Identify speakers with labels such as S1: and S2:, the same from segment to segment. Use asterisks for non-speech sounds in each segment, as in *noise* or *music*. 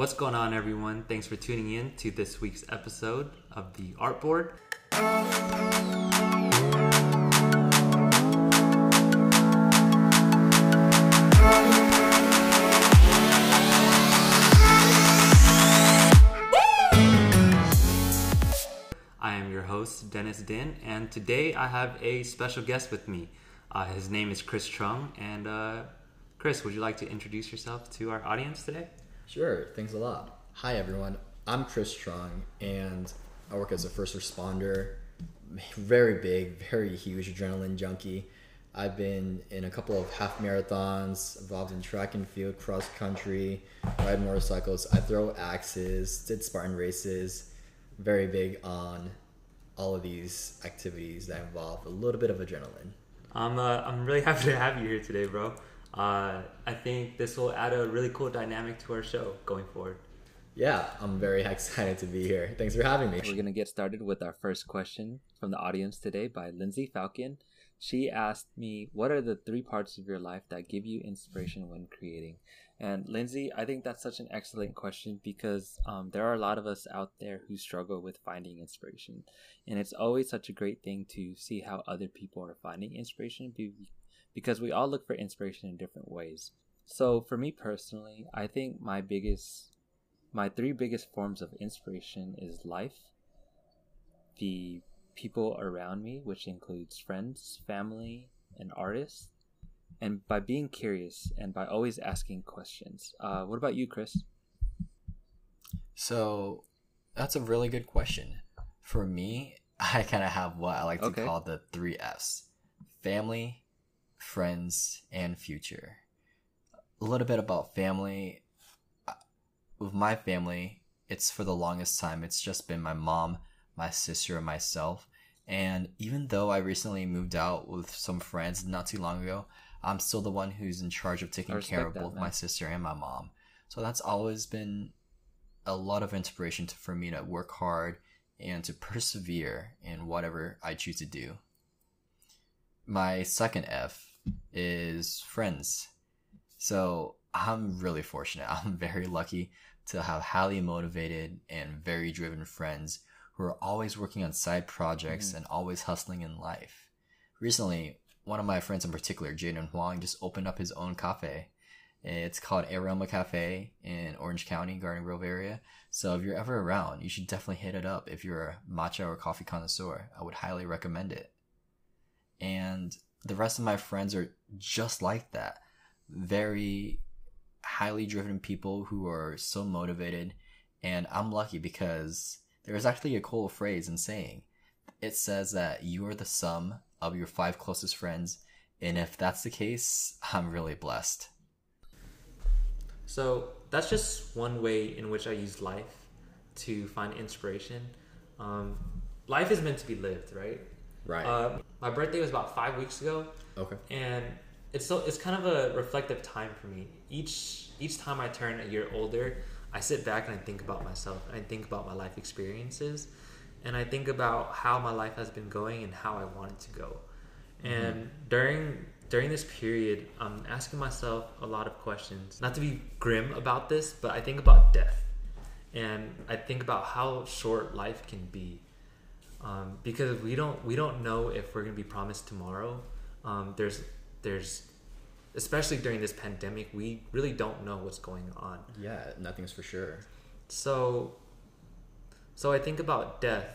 S1: What's going on, everyone? Thanks for tuning in to this week's episode of the Art Board. I am your host, Dennis Din, and today I have a special guest with me. Uh, his name is Chris Truong, and uh, Chris, would you like to introduce yourself to our audience today?
S2: Sure, thanks a lot. Hi, everyone. I'm Chris Truong, and I work as a first responder. Very big, very huge adrenaline junkie. I've been in a couple of half marathons, involved in track and field, cross country, ride motorcycles. I throw axes, did Spartan races. Very big on all of these activities that involve a little bit of adrenaline.
S1: I'm uh, I'm really *laughs* happy to have you here today, bro. Uh, I think this will add a really cool dynamic to our show going forward.
S2: Yeah, I'm very *laughs* excited to be here. Thanks for having me.
S1: We're going to get started with our first question from the audience today by Lindsay Falcon. She asked me, What are the three parts of your life that give you inspiration when creating? And Lindsay, I think that's such an excellent question because um, there are a lot of us out there who struggle with finding inspiration. And it's always such a great thing to see how other people are finding inspiration because we all look for inspiration in different ways. So for me personally, I think my biggest my three biggest forms of inspiration is life, the people around me, which includes friends, family, and artists, and by being curious and by always asking questions. Uh, what about you, Chris?
S2: So that's a really good question. For me, *laughs* I kind of have what I like to okay. call the three F's family, friends, and future. A little bit about family. Uh, with my family, it's for the longest time, it's just been my mom, my sister, and myself. And even though I recently moved out with some friends not too long ago, I'm still the one who's in charge of taking care of both that, my sister and my mom. So that's always been a lot of inspiration to, for me to work hard and to *laughs* persevere in whatever I choose to do. My second F is friends. So I'm really fortunate. *laughs* I'm very lucky to have highly motivated and very driven friends who are always working on side projects mm-hmm. and always hustling in life. Recently, one of my friends in particular, Jaden Huang, just opened up his own cafe. It's called Aroma Cafe in Orange County, Garden Grove area. So if you're ever around, you should definitely hit it up if you're a matcha or coffee connoisseur. I would highly recommend it. And the rest of my friends are just like that. Very highly driven people who are so motivated. And I'm lucky because there's actually a cool phrase and saying. It says that you are the sum of your five closest friends. And if that's the case, *laughs* I'm really blessed.
S1: So that's just one way in which I use life to find inspiration. Um, life is meant to be lived, right?
S2: Right.
S1: Uh, my birthday was about five weeks ago.
S2: Okay.
S1: And it's so it's kind of a reflective time for me. Each each time I turn a year older, I sit back and I think about myself I think about my life experiences and I think about how my life has been going and how I want it to go. Mm-hmm. And during during this period, I'm asking myself a lot of questions. Not to be grim about this, but I think about death, and I think about how short life can be, um, because we don't we don't know if we're gonna be promised tomorrow. Um, there's there's especially during this pandemic, we really don't know what's going on.
S2: Yeah, nothing's for sure.
S1: So so I think about death,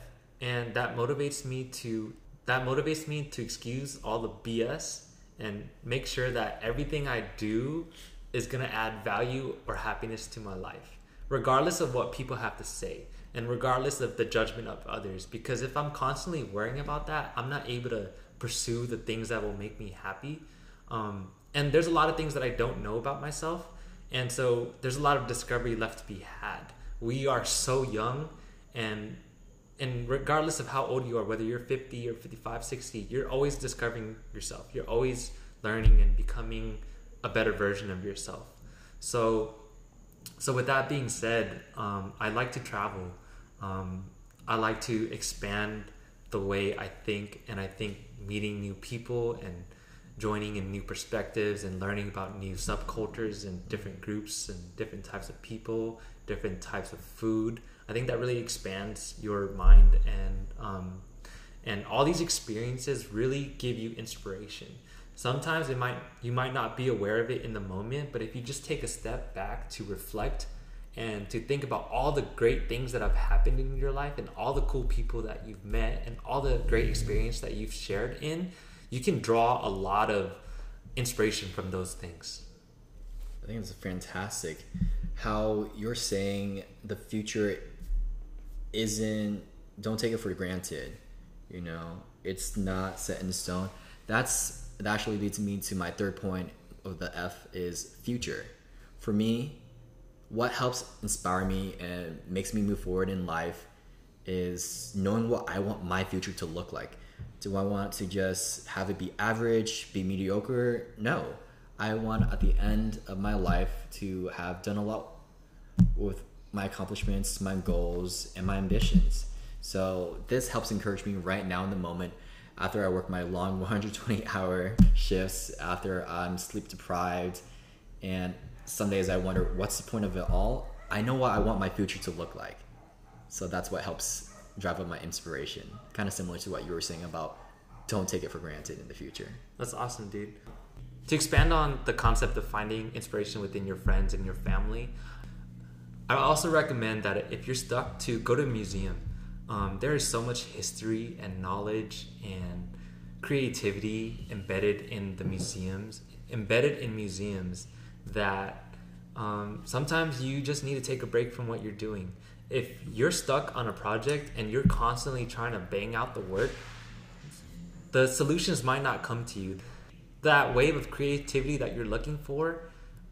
S1: and that motivates me to that motivates me to excuse all the BS and make sure that everything I do is gonna add value or happiness to my life, regardless of what people have to say and regardless of the judgment of others. Because if I'm constantly worrying about that, I'm not able to pursue the things that will make me happy. Um, and there's a lot of things that I don't know about myself, and so there's a lot of discovery left to be had. We are so young and and regardless of how old you are whether you're 50 or 55 60 you're always discovering yourself you're always learning and becoming a better version of yourself so so with that being said um, i like to travel um, i like to expand the way i think and i think meeting new people and joining in new perspectives and learning about new subcultures and different groups and different types of people, different types of food. I think that really expands your mind and um, and all these experiences really give you inspiration. Sometimes it might you might not be aware of it in the moment, but if you just take a step back to reflect and to think about all the great things that have happened in your life and all the cool people that you've met and all the great experience that you've shared in, you can draw a lot of inspiration from those things.
S2: I think it's fantastic how you're saying the future isn't don't take it for granted. You know, it's not set in stone. That's that actually leads me to my third point of the F is future. For me, what helps inspire me and makes me move forward in life is knowing what I want my future to look like. Do I want to just have it be average, be mediocre? No. I want at the end of my life to have done a lot with my accomplishments, my goals, and my ambitions. So this helps encourage me right now in the moment after I work my long *laughs* 120 hour shifts, after I'm sleep deprived, and some days I wonder what's the point of it all. I know what I want my future to look like. So that's what helps drive up my inspiration. Kind of similar to what you were saying about don't take it for granted in the future.
S1: That's awesome, dude. To expand on the concept of finding inspiration within your friends and your family, I also recommend that if you're stuck to go to a museum um, there is so much history and knowledge and creativity embedded in the museums, embedded in museums that um, sometimes you just need to take a break from what you're doing. If you're stuck on a project and you're constantly trying to bang out the work, the solutions might not come to you. That wave of creativity that you're looking for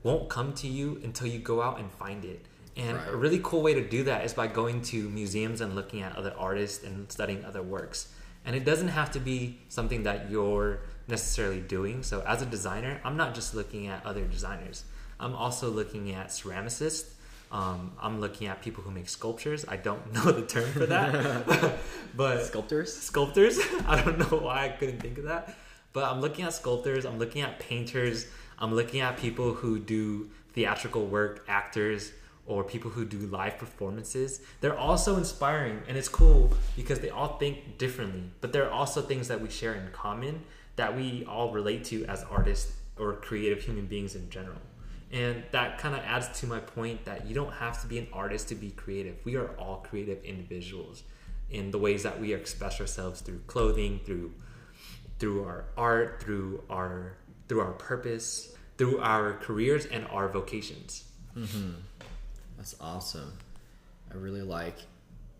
S1: won't come to you until you go out and find it. And right. a really cool way to do that is by going to museums and looking at other artists and studying other works. And it doesn't have to be something that you're necessarily doing. So, as a designer, I'm not just looking at other designers, I'm also looking at ceramicists. Um, I'm looking at people who make sculptures. I don't *laughs* know the term for that, *laughs* but
S2: sculptors.
S1: Sculptors. *laughs* I don't know why I couldn't think of that, but I'm looking at sculptors. I'm looking at painters. I'm looking at people who do theatrical work, actors or people who do live performances, they're also inspiring and it's cool because they all think differently. But there are also things that we share in common that we all relate to as artists or creative human beings in general. And that kind of adds to my point that you don't have to be an artist to be creative. We are all creative individuals in the ways that we express ourselves through clothing, through through our art, through our through our purpose, through our careers and our vocations.
S2: Mm-hmm. That's awesome. I really like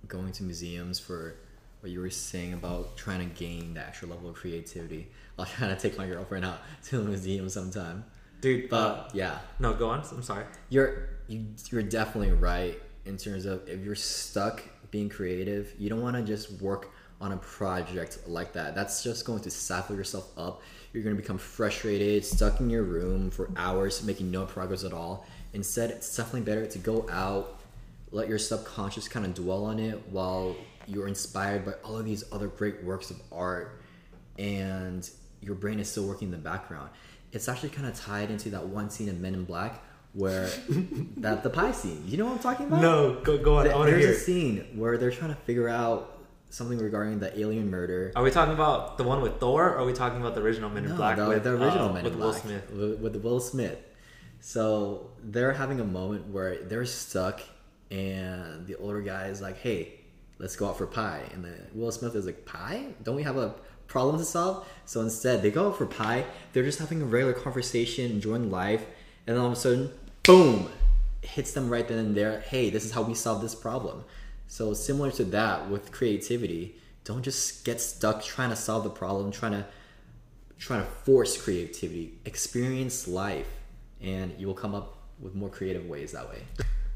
S2: going to museums for what you were saying about trying to gain the extra level of creativity. I'll try to take my girlfriend out *laughs* to a museum sometime.
S1: Dude,
S2: but uh, yeah.
S1: No, go on. I'm sorry.
S2: You're you, you're definitely right in terms of if you're stuck being creative, you don't want to just work on a project like that. That's just going to stifle yourself up. You're going to become frustrated, stuck in your room for hours, making no progress at all. Instead, it's definitely better to go out, let your subconscious kind of dwell on it while you're inspired by all of these other great works of art and your brain is still working in the background. It's actually kind of tied into that one scene in Men in Black where *laughs* that the pie scene. You know what I'm talking about?
S1: No, go go on.
S2: The, there's a scene where they're trying to figure out something regarding the alien murder.
S1: Are we talking about the one with Thor, or are we talking about the original Men in no, Black
S2: the,
S1: with
S2: the original uh, Men
S1: with
S2: in
S1: Will
S2: Black
S1: Smith?
S2: With, with Will Smith. So they're having a moment where they're stuck, and the older guy is like, "Hey, let's go out for pie." And then Will Smith is like, "Pie? Don't we have a problem to solve?" So instead, they go out for pie. They're just having a regular conversation, enjoying life, and all of a sudden, boom, hits them right then and there. Hey, this is how we solve this problem. So similar to that with creativity, don't just get stuck trying to solve the problem, trying to trying to force creativity. Experience life and you will come up with more creative ways that way.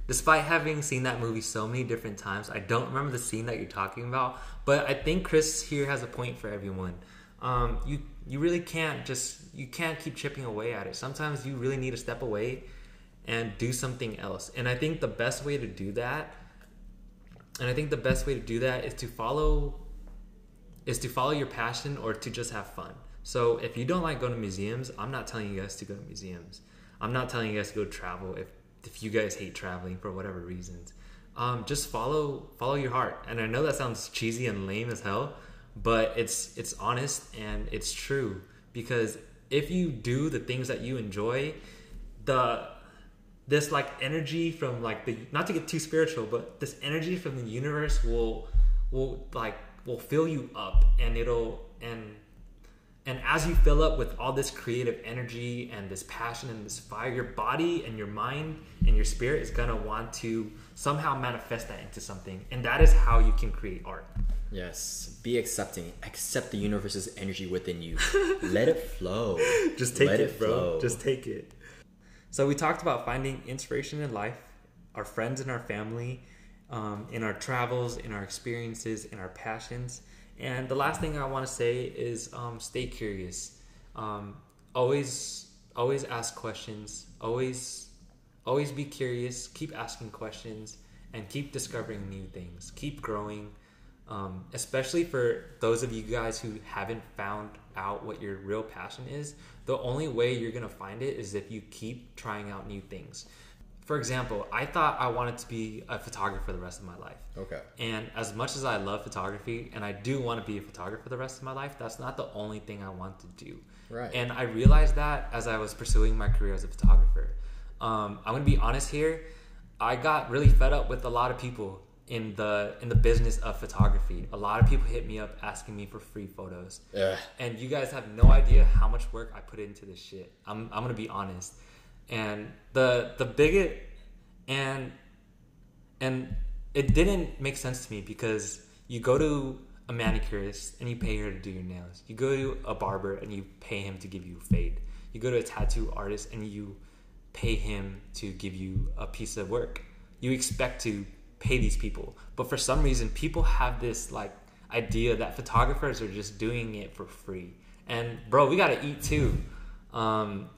S1: Despite having seen that movie so many different times, I don't remember the scene that you're talking about. But I think Chris here has a point for everyone. Um, you you really can't just you can't keep chipping away at it. Sometimes you really need to step away and do something else. And I think the best way to do that, and I think the best way to do that is to follow is to follow your passion or to just have fun. So if you don't like going to museums, I'm not telling you guys to go to museums. I'm not telling you guys to go travel if if you guys hate traveling for whatever reasons. Um, just follow follow your heart. And I know that sounds cheesy and lame as hell, but it's it's honest and it's true because if you do the things that you enjoy, the this like energy from like the not to get too spiritual, but this energy from the universe will will like will fill you up and it'll and and as you fill up with all this creative energy and this passion and this fire, your body and your mind and your spirit is gonna want to somehow manifest that into something. And that is how you can create art.
S2: Yes. Be accepting. Accept the universe's energy within you. *laughs* Let it flow.
S1: Just take Let it, it bro. Flow. Just take it. So we talked about finding inspiration in life, our friends and our family, um, in our travels, in our experiences, in our passions. And the last thing I want to say is um, stay curious. Um, always, always ask questions. Always, always be curious. Keep asking questions and keep discovering new things. Keep growing. Um, especially for those of you guys who haven't found out what your real passion is, the only way you're gonna find it is if you keep trying out new things for example, I thought I wanted to be a photographer the rest of my life.
S2: Okay.
S1: And as much as I love photography and I do want to be a photographer the rest of my life, that's not the only thing I want to do.
S2: Right.
S1: And I realized that as I was pursuing my career as a photographer. Um, I'm gonna be honest here. I got really fed up with a lot of people in the in the business of photography. A lot of people hit me up asking me for free photos.
S2: Yeah.
S1: And you guys have no idea how much work I put into this shit. I'm I'm gonna be honest and the the bigot and and it didn't make sense to me because you go to a manicurist and you pay her to do your nails. You go to a barber and you pay him to give you a fade. You go to a tattoo artist and you pay him to give you a piece of work. You expect to pay these people, but for some reason, people have this like idea that photographers are just doing it for free. And bro, we gotta eat too. Um,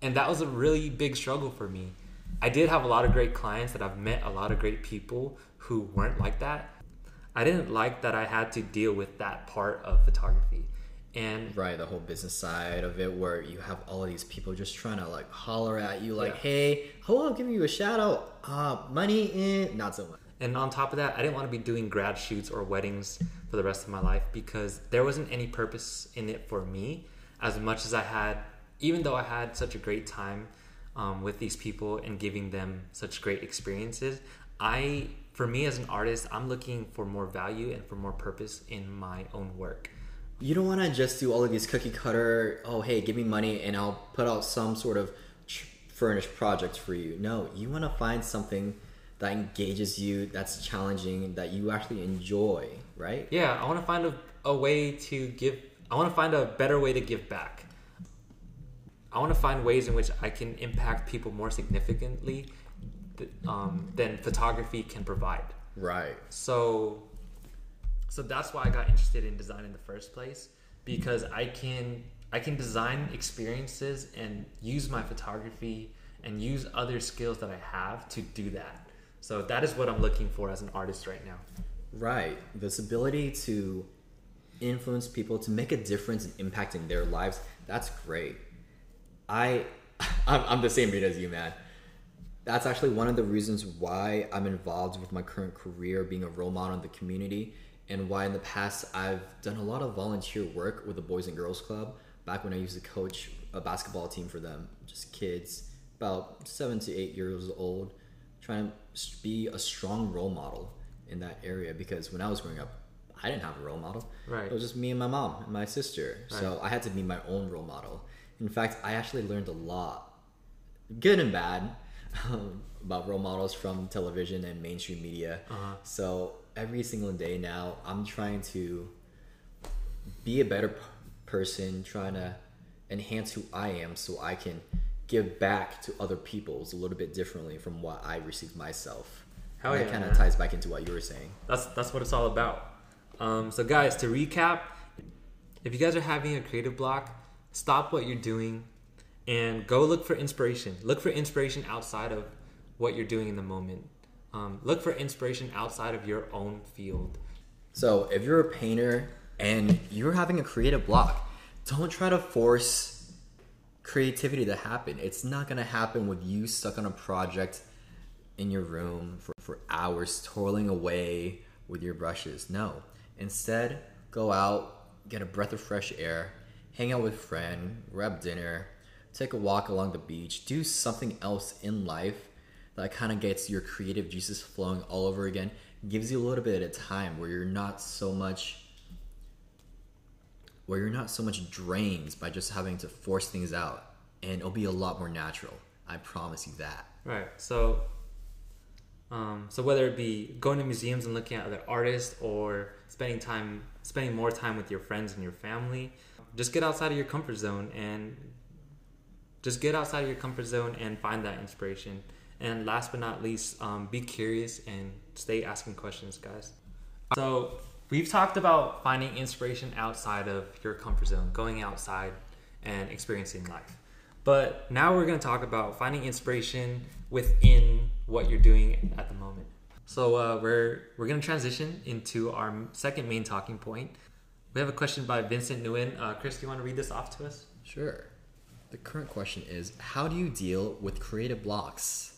S1: and that was a really big struggle for me. I did have a lot of great clients that I've met a lot of great people who weren't like that. I didn't like that I had to deal with that part of photography. And
S2: right, the whole business side of it where you have all of these people just trying to like holler at you like, yeah. "Hey, hold on, giving you a shout out. Uh, money in not so much."
S1: And on top of that, I didn't want to be doing grad shoots or weddings for the rest of my life because there wasn't any purpose in it for me as much as I had even though I had such a great time um, with these people and giving them such great experiences, I, for me as an artist, I'm looking for more value and for more purpose in my own work.
S2: You don't want to just do all of these cookie cutter, oh, hey, give me money and I'll put out some sort of furnished project for you. No, you want to find something that engages you, that's challenging, that you actually enjoy, right?
S1: Yeah, I want to find a, a way to give, I want to find a better way to give back. I want to find ways in which I can impact people more significantly um, than photography can provide.
S2: Right.
S1: So, so that's why I got interested in design in the first place because I can I can design experiences and use my photography and use other skills that I have to do that. So that is what I'm looking for as an artist right now.
S2: Right. This ability to influence people to make a difference in impacting their lives, that's great. I, *laughs* I'm, I'm the same breed as you, man. That's actually one of the reasons why I'm involved with my current career, being a role model in the community, and why in the past I've done a lot of volunteer work with the Boys and Girls Club. Back when I used to coach a basketball team for them, just kids about seven to eight years old, trying to be a strong role model in that area. Because when I was growing up, I didn't have a role model.
S1: Right. It
S2: was just me and my mom and my sister. Right. So I had to be my own role model. In fact, I actually learned a lot, good and bad, *laughs* um, about role models from television and mainstream media. Uh-huh. So every single day now, I'm trying to be a better p- person, trying to enhance who I am so I can give back to other people's a little bit differently from what I received myself. How yeah, that kind of ties back into what you were saying.
S1: That's that's what it's all about. Um, so guys, to recap, if you guys are having a creative block, stop what you're doing and go look for inspiration. Look for inspiration outside of what you're doing in the moment. Um, look for inspiration outside of your own field.
S2: So, if you're a painter and you're having a creative block, don't try to force creativity to happen. It's not gonna happen with you stuck on a project in your room for, for hours toiling away with your brushes. No. Instead, go out, get a breath of fresh air, hang out with a friend, grab dinner, take a walk along the beach, do something else in life that kind of gets your creative juices flowing all over again, gives you a little bit of time where you're not so much where you're not so much drained by just having to force things out and it'll be a lot more natural. I promise you that.
S1: Right. So um, so whether it be going to museums and looking at other artists or spending time spending more time with your friends and your family, just get outside of your comfort zone and just get outside of your comfort zone and find that inspiration. And last but not least, um, be curious and stay asking questions, guys. So we've talked about finding inspiration outside of your comfort zone, going outside and experiencing life. But now we're going to talk about finding inspiration within what you're doing at the moment. So uh, we're we're going to transition into our second main talking point. We have a question by Vincent Nguyen. Uh, Chris, do you want to read this off to us?
S2: Sure. The current question is How do you deal with creative blocks?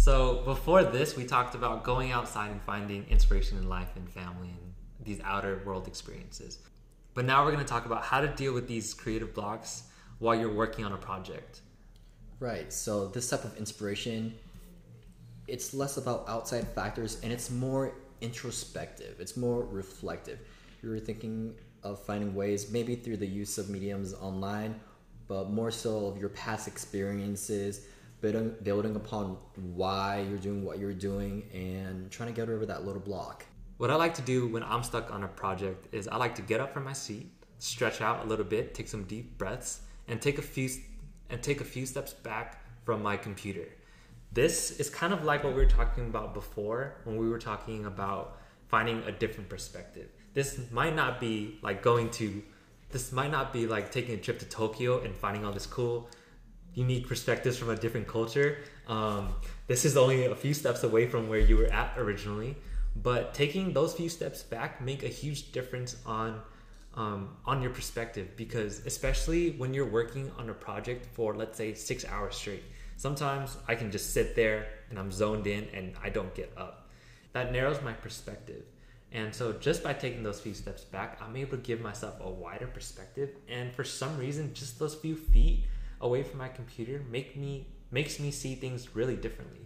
S1: So, before this, we talked about going outside and finding inspiration in life and family and these outer world experiences. But now we're going to talk about how to deal with these creative blocks while you're working on a project.
S2: Right. So, this type of inspiration, it's less about outside factors and it's more introspective, it's more reflective. You're thinking of finding ways, maybe through the use of mediums online, but more so of your past experiences, building, building upon why you're doing what you're doing, and trying to get over that little block.
S1: What I like to do when I'm stuck on a project is I like to get up from my seat, stretch out a little bit, take some deep breaths, and take a few and take a few steps back from my computer. This is kind of like what we were talking about before when we were talking about finding a different perspective this might not be like going to this might not be like taking a trip to Tokyo and finding all this cool unique perspectives from a different culture. Um, this is only a few steps away from where you were at originally, but taking those few steps back make a huge difference on um, on your perspective because especially when you're working on a project for let's say six hours straight, sometimes I can just sit there and I'm zoned in and I don't get up. That narrows my perspective. And so just by taking those few steps back, I'm able to give myself a wider perspective. And for some reason, just those few feet away from my computer make me makes me see things really differently.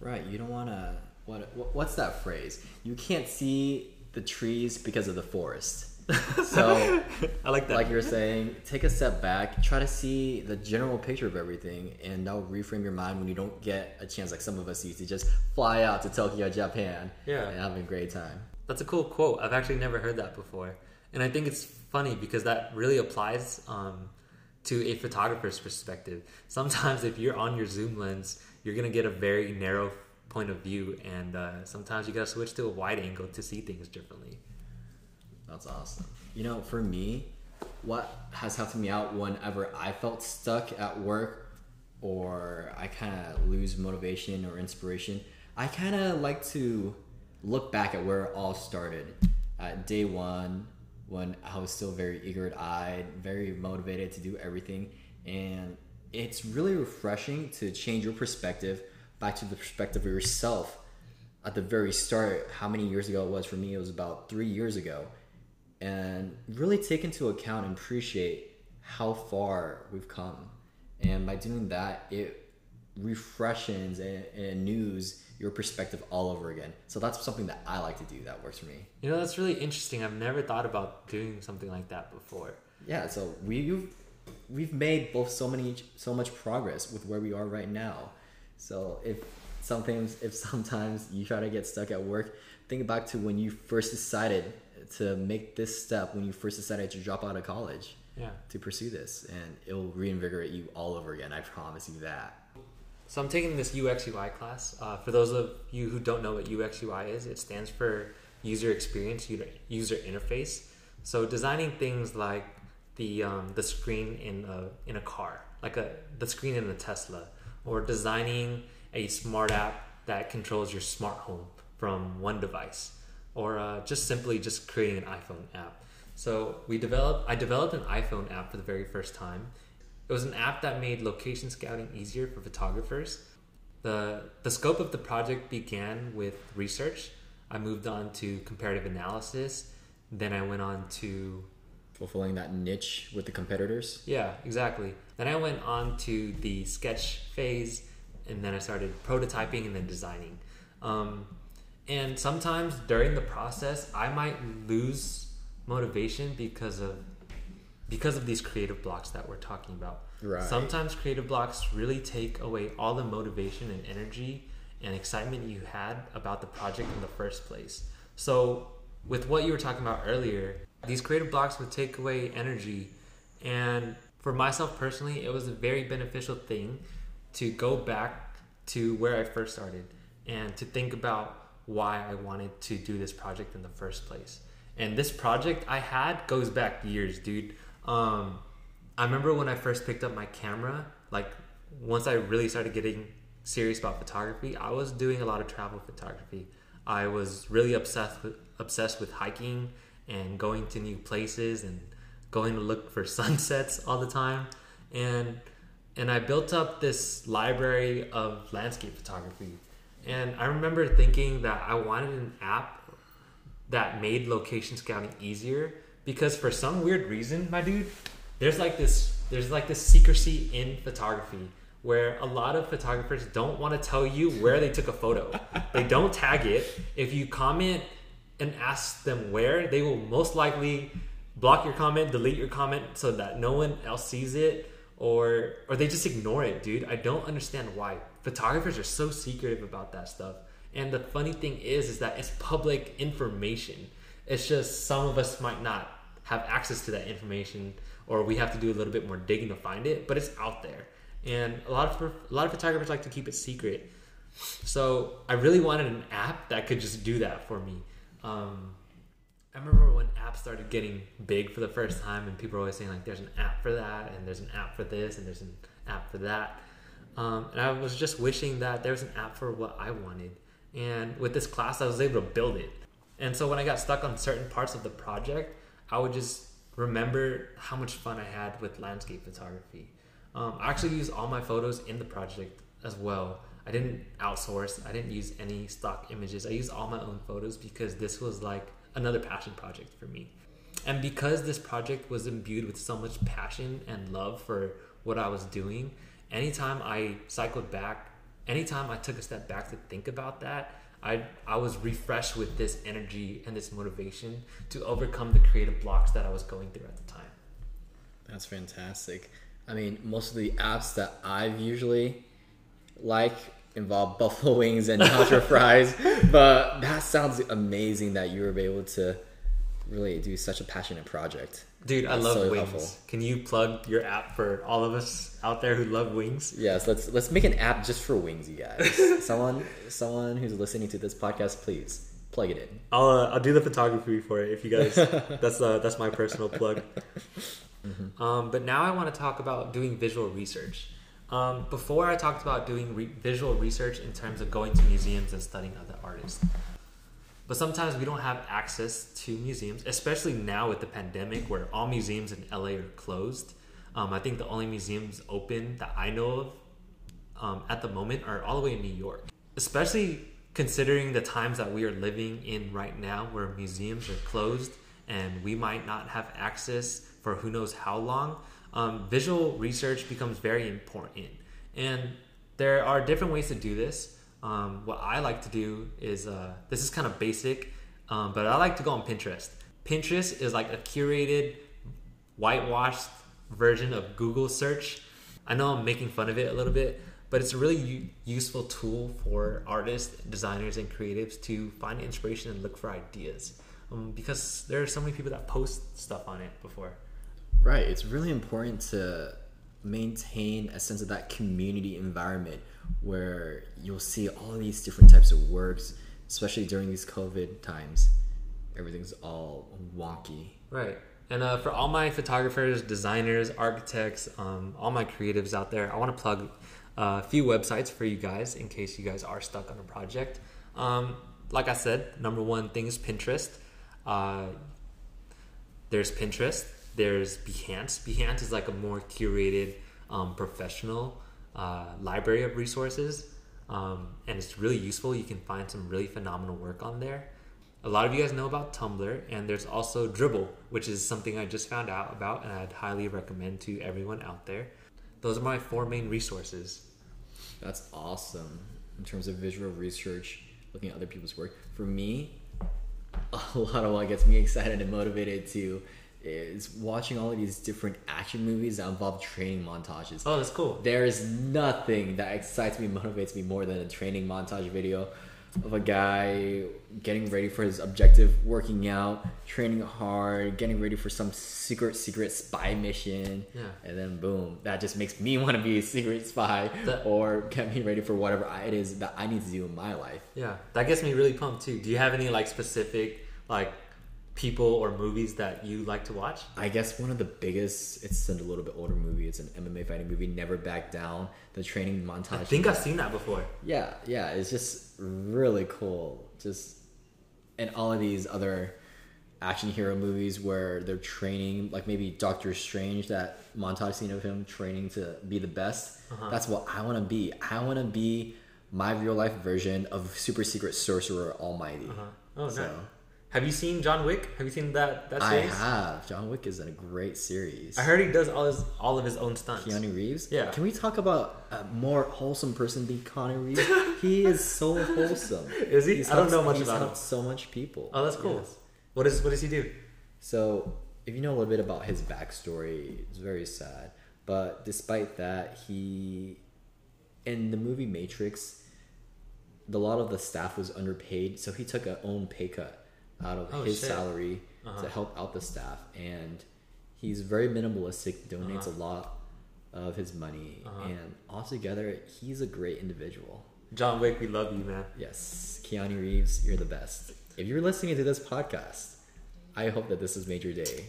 S2: Right. You don't want to what what's that phrase? You can't see the trees because of the forest. *laughs* So
S1: I like that.
S2: Like you're saying, take a step back, try to see the general picture of everything, and that'll reframe your mind when you don't get a chance, like some of us used to just fly out to Tokyo, Japan,
S1: yeah,
S2: and having a great time.
S1: That's a cool quote. I've actually never heard that before, and I think it's funny because that really applies um, to a photographer's perspective. Sometimes, if you're on your zoom lens, you're gonna get a very narrow point of view, and uh, sometimes you gotta switch to a wide angle to see things differently.
S2: That's awesome. You know, for me, what has helped me out whenever I felt stuck at work or I kind of lose motivation or inspiration, I kind of like to look back at where it all started at day one when I was still very eager eyed, very motivated to do everything. And it's really refreshing to change your perspective back to the perspective of yourself at the very start. How many years ago it was for me? It was about three years ago and really take into account and appreciate how far we've come. And by doing that, it refreshes and, and news your perspective all over again. So that's something that I like to do that works for me.
S1: You know, that's really interesting. I've never thought about doing something like that before.
S2: Yeah, so we've we've made both so many so much progress with where we are right now. So if sometimes if sometimes you try to get stuck at work, think back to when you first decided to make this step when you first decided to drop out of college.
S1: Yeah.
S2: To pursue this, and it will reinvigorate you all over again. I promise you that.
S1: So I'm taking this UX UI class. Uh, for those of you who don't know what UX UI is, it stands for user experience, user interface. So designing things like the um, the screen in a in a car, like a the screen in a Tesla, or designing a smart app that controls your smart home from one device or uh, just simply just creating an iPhone app. So we developed. I developed an iPhone app for the very first time. It was an app that made location scouting easier for photographers. the The scope of the project began with research. I moved on to comparative analysis. Then I went on to
S2: fulfilling that niche with the competitors.
S1: Yeah, exactly. Then I went on to the sketch phase, and then I started prototyping and then designing. Um, and sometimes during the process, I might lose motivation because of because of these creative blocks that we're talking about. Right. Sometimes creative blocks really take away all the motivation and energy and excitement you had about the project in the first place. So, with what you were talking about earlier, these creative blocks would take away energy. And for myself personally, it was a very beneficial thing to go back to where I first started and to think about why I wanted to do this project in the first place. And this project I had goes back years, dude. Um, I remember when I first picked up my camera, like once I really started getting serious about photography, I was doing a lot of travel photography. I was really obsessed with obsessed with hiking and going to new places and going to look for *laughs* sunsets all the time. And and I built up this library of landscape photography. And I remember thinking that I wanted an app that made location scouting easier because for some weird reason, my dude, there's like this there's like this secrecy in photography where a lot of photographers don't want to tell you where they took a photo. they don't tag it. If you comment and ask them where, they will most likely block your comment, delete your comment so that no one else sees it or or they just ignore it, dude. I don't understand why. Photographers are so secretive about that stuff. And the funny thing is, is that it's public information. It's just some of us might not have access to that information, or we have to do a little bit more digging to find it. But it's out there, and a lot of a lot of photographers like to keep it secret. So I really wanted an app that could just do that for me. Um, I remember when apps started getting big for the first time, and people were always saying like, "There's an app for that, and there's an app for this, and there's an app for that." Um, and I was just wishing that there was an app for what I wanted. And with this class, I was able to build it. And so when I got stuck on certain parts of the project, I would just remember how much fun I had with landscape photography. Um, I actually used all my photos in the project as well. I didn't outsource, I didn't use any stock images. I used all my own photos because this was like another passion project for me. And because this project was imbued with so much passion and love for what I was doing, anytime I cycled back anytime I took a step back to think about that, I I was refreshed with this energy and this motivation to overcome the creative blocks that I was going through at the time.
S2: That's fantastic. I mean, most of the apps that I've usually like involve *laughs* buffalo wings and nacho *laughs* fries, but that sounds amazing that you were able to really do such a passionate project.
S1: Dude, I love so wings. Helpful. Can you plug your app for all of us out there who love wings?
S2: Yes, let's let's make an app just for wings, you guys. *laughs* someone someone who's listening to this podcast, please plug it in.
S1: I'll uh, I'll do the photography for it if you guys. *laughs* that's uh, that's my personal plug. Mm-hmm. Um, but now I want to talk about doing visual research. Um, before I talked about doing re- visual research in terms of going to museums and studying other artists. But sometimes we don't have access to museums, especially now with the pandemic where all museums in LA are closed. Um, I think the only museums open that I know of um, at the moment are all the way in New York. Especially considering the times that we are living in right now where museums are closed and we might not have access for who knows how long, um, visual research becomes very important. And there are different ways to do this. Um, what I like to do is uh, this is kind of basic, um, but I like to go on Pinterest. Pinterest is like a curated, whitewashed version of Google search. I know I'm making fun of it a little bit, but it's a really u- useful tool for artists, designers, and creatives to find inspiration and look for ideas. Um, because there are so many people that post stuff on it before.
S2: Right. It's really important to maintain a sense of that community environment where you'll see all these different types of works, especially during these COVID times. Everything's all wonky.
S1: Right. And uh, for all my photographers, designers, architects, um, all my creatives out there, I want to plug uh, a few websites for you guys in case you guys are stuck on a project. Um, like I said, number one thing is Pinterest. Uh, there's Pinterest, there's Behance. Behance is like a more curated, um, professional uh, library of resources, um, and it's really useful. You can find some really phenomenal work on there. A lot of you guys know about Tumblr, and there's also Dribbble, which is something I just found out about, and I'd highly recommend to everyone out there. Those are my four main resources.
S2: That's awesome in terms of visual research, looking at other people's work. For me, *laughs* a lot of what gets me excited and motivated to is watching all of these different action movies that involve training montages.
S1: Oh, that's cool.
S2: There's nothing that excites me, *laughs* motivates me more than a training montage video of a guy getting ready for his objective, working out, training hard, getting ready for some secret, secret spy mission.
S1: Yeah.
S2: And then boom, that just makes me *laughs* want to be a secret spy
S1: That-
S2: or get me ready for whatever it is that I need to do in my life.
S1: Yeah, that gets me really pumped too. Do you have any like specific like people or movies that you like to watch?
S2: I guess one of the biggest, it's a little bit older movie. It's an MMA fighting movie, Never Back Down. The training montage.
S1: I think I've seen that before.
S2: Yeah, yeah, it's just really cool. Just and all of these other action hero movies where they're training, like maybe Doctor Strange, that montage scene of him training to be the best.
S1: Uh-huh.
S2: That's what I want to be. I want to be my real life version of Super Secret Sorcerer Almighty.
S1: Uh-huh. Oh,
S2: So-
S1: nice. Have you seen John Wick? Have you seen that that
S2: I
S1: series?
S2: have. John Wick is a great series.
S1: I heard he does all his all of his own stunts.
S2: Keanu Reeves.
S1: Yeah.
S2: Can we talk about a more wholesome person than Keanu Reeves? he *laughs* is so wholesome.
S1: Is he?
S2: He's
S1: I don't know much about him.
S2: helped so much people.
S1: Oh, that's cool.
S2: Yes.
S1: What is what does he do?
S2: So, if you know a little bit about his backstory, it's very sad. But despite that, he in the movie Matrix, a lot of the staff was underpaid, so he took a own pay cut out of
S1: Oh,
S2: his
S1: shit.
S2: salary
S1: Uh-huh.
S2: to help out the staff, and he's very minimalistic. Donates
S1: Uh-huh.
S2: a lot of his money,
S1: Uh-huh.
S2: and altogether, he's a great individual.
S1: John Wick, we love you, man.
S2: Yes, Keanu Reeves, you're the best. If you're listening to this podcast, I hope that this has made your day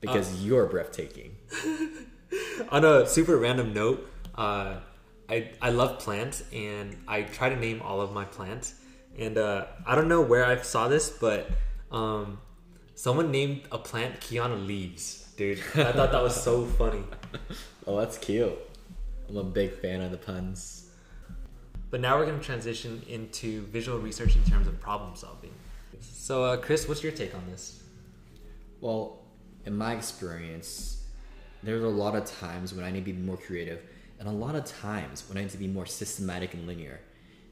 S2: because
S1: Uh.
S2: you're breathtaking. *laughs*
S1: On a super random note, uh, I I love plants and I try to name all of my plants. And uh, I don't know where I saw this, but um, someone named a plant Keanu Leaves. Dude, I thought that was so funny. *laughs*
S2: Oh, that's cute. I'm a big fan of the puns.
S1: But now we're going to transition into visual research in terms of problem solving. So, uh, Chris, what's your take on this?
S2: Well, in my experience, there's a lot of times when I need to be more creative, and a lot of times when I need to be more systematic and linear.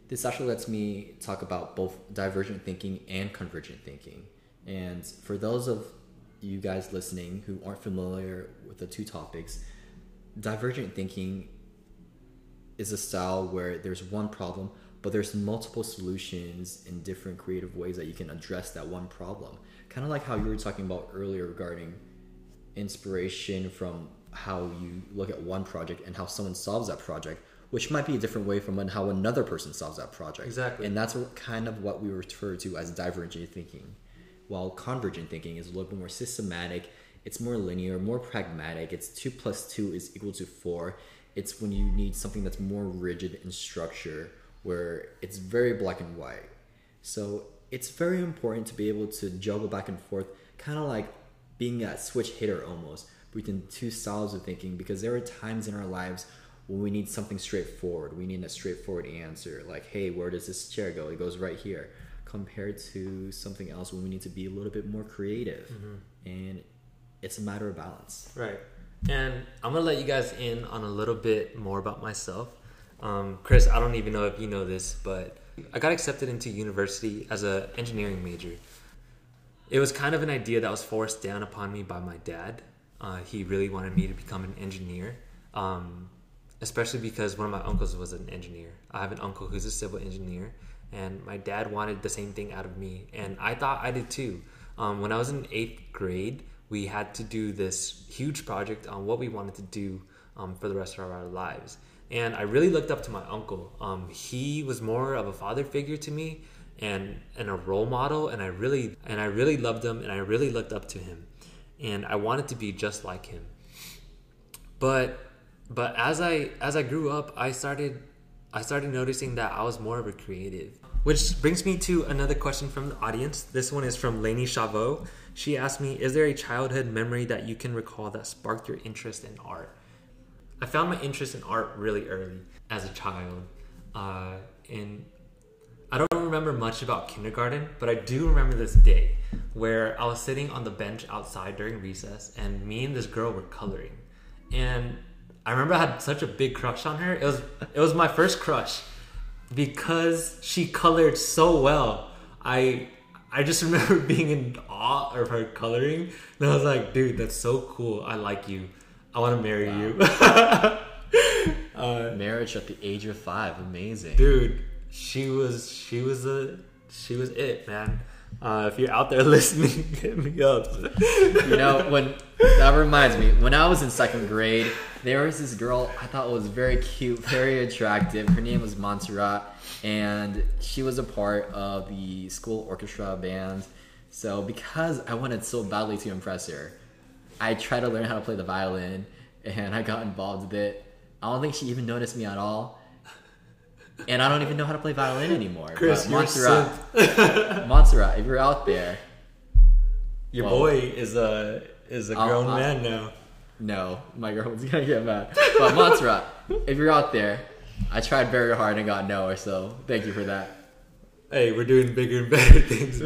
S2: This actually lets me talk about both divergent thinking and convergent thinking. And for those of you guys listening who aren't familiar with the two topics, divergent thinking is a style where there's one problem, but there's multiple solutions in different creative ways that you can address that one problem. Kind of like how you were talking about earlier regarding inspiration from how you look at one project and how someone solves that project, which might be a different way from how another person solves that project.
S1: Exactly.
S2: And that's what- kind of what we refer to as divergent thinking. While convergent thinking is a little bit more systematic, it's more linear, more pragmatic. It's two plus two is equal to four. It's when you need something that's more rigid in structure, where it's very black and white. So it's very important to be able to juggle back and forth, kind of like being a switch hitter almost between two styles of thinking, because there are times in our lives when we need something straightforward. We need a straightforward answer, like, hey, where does this chair go? It goes right here. Compared to something else when we need to be a little bit more creative. And it's a matter of balance.
S1: Right. And I'm gonna let you guys in on a little bit more about myself. Um, Chris, I don't even know if you know this, but I got accepted into university as a engineering major. It was kind of an idea that was forced down upon me by my dad. Uh, he really wanted me to become an engineer, um, especially because one of my uncles was an engineer. I have an uncle who's a civil engineer, and my dad wanted the same thing out of me, and I thought I did too. Um, when I was in eighth grade, we had to do this huge project on what we wanted to do um, for the rest of our lives. And I really looked up to my uncle. Um, he was more of a father figure to me and, and a role model, and I really and I really loved him, and I really looked up to him, and I wanted to be just like him. But but as I as I grew up, I started I started noticing that I was more of a creative. Which brings me to another question from the audience. This one is from Lainey Chavot. She asked me, Is there a childhood memory that you can recall that sparked your interest in art? I found my interest in art really early as a child. Uh, and I don't remember much about kindergarten, but I do remember this day where I was sitting on the bench outside during recess and me and this girl were coloring. And I remember I had such a big crush on her. It was it was my first crush because she colored so well. I I just *laughs* remember being in awe of her coloring, and I was like, "Dude, that's so cool. I like you. I want to marry wow.
S2: you." *laughs* uh, Marriage at the age of five, amazing,
S1: dude. She was she was a she was it, man. Uh, if you're out there *laughs* listening, hit me up.
S2: you know, when that reminds me, when I was in second grade, there was this girl I thought was very cute, very attractive. Her name was Montserrat, and she was a part of the school orchestra band. So, because I wanted so badly to impress her, I tried to learn how to play the violin, and I got involved with it. I don't think she even noticed me at all and I don't even know how to play violin anymore. Chris, but Montserrat, *laughs* Montserrat, if you're out there,
S1: your well, boy is a is a grown I'll, man now.
S2: No, my girlfriend's *laughs* gonna get mad. But Montserrat, if you're out there, I tried very hard and got no, so thank you for that.
S1: Hey, we're doing bigger and better *laughs* things.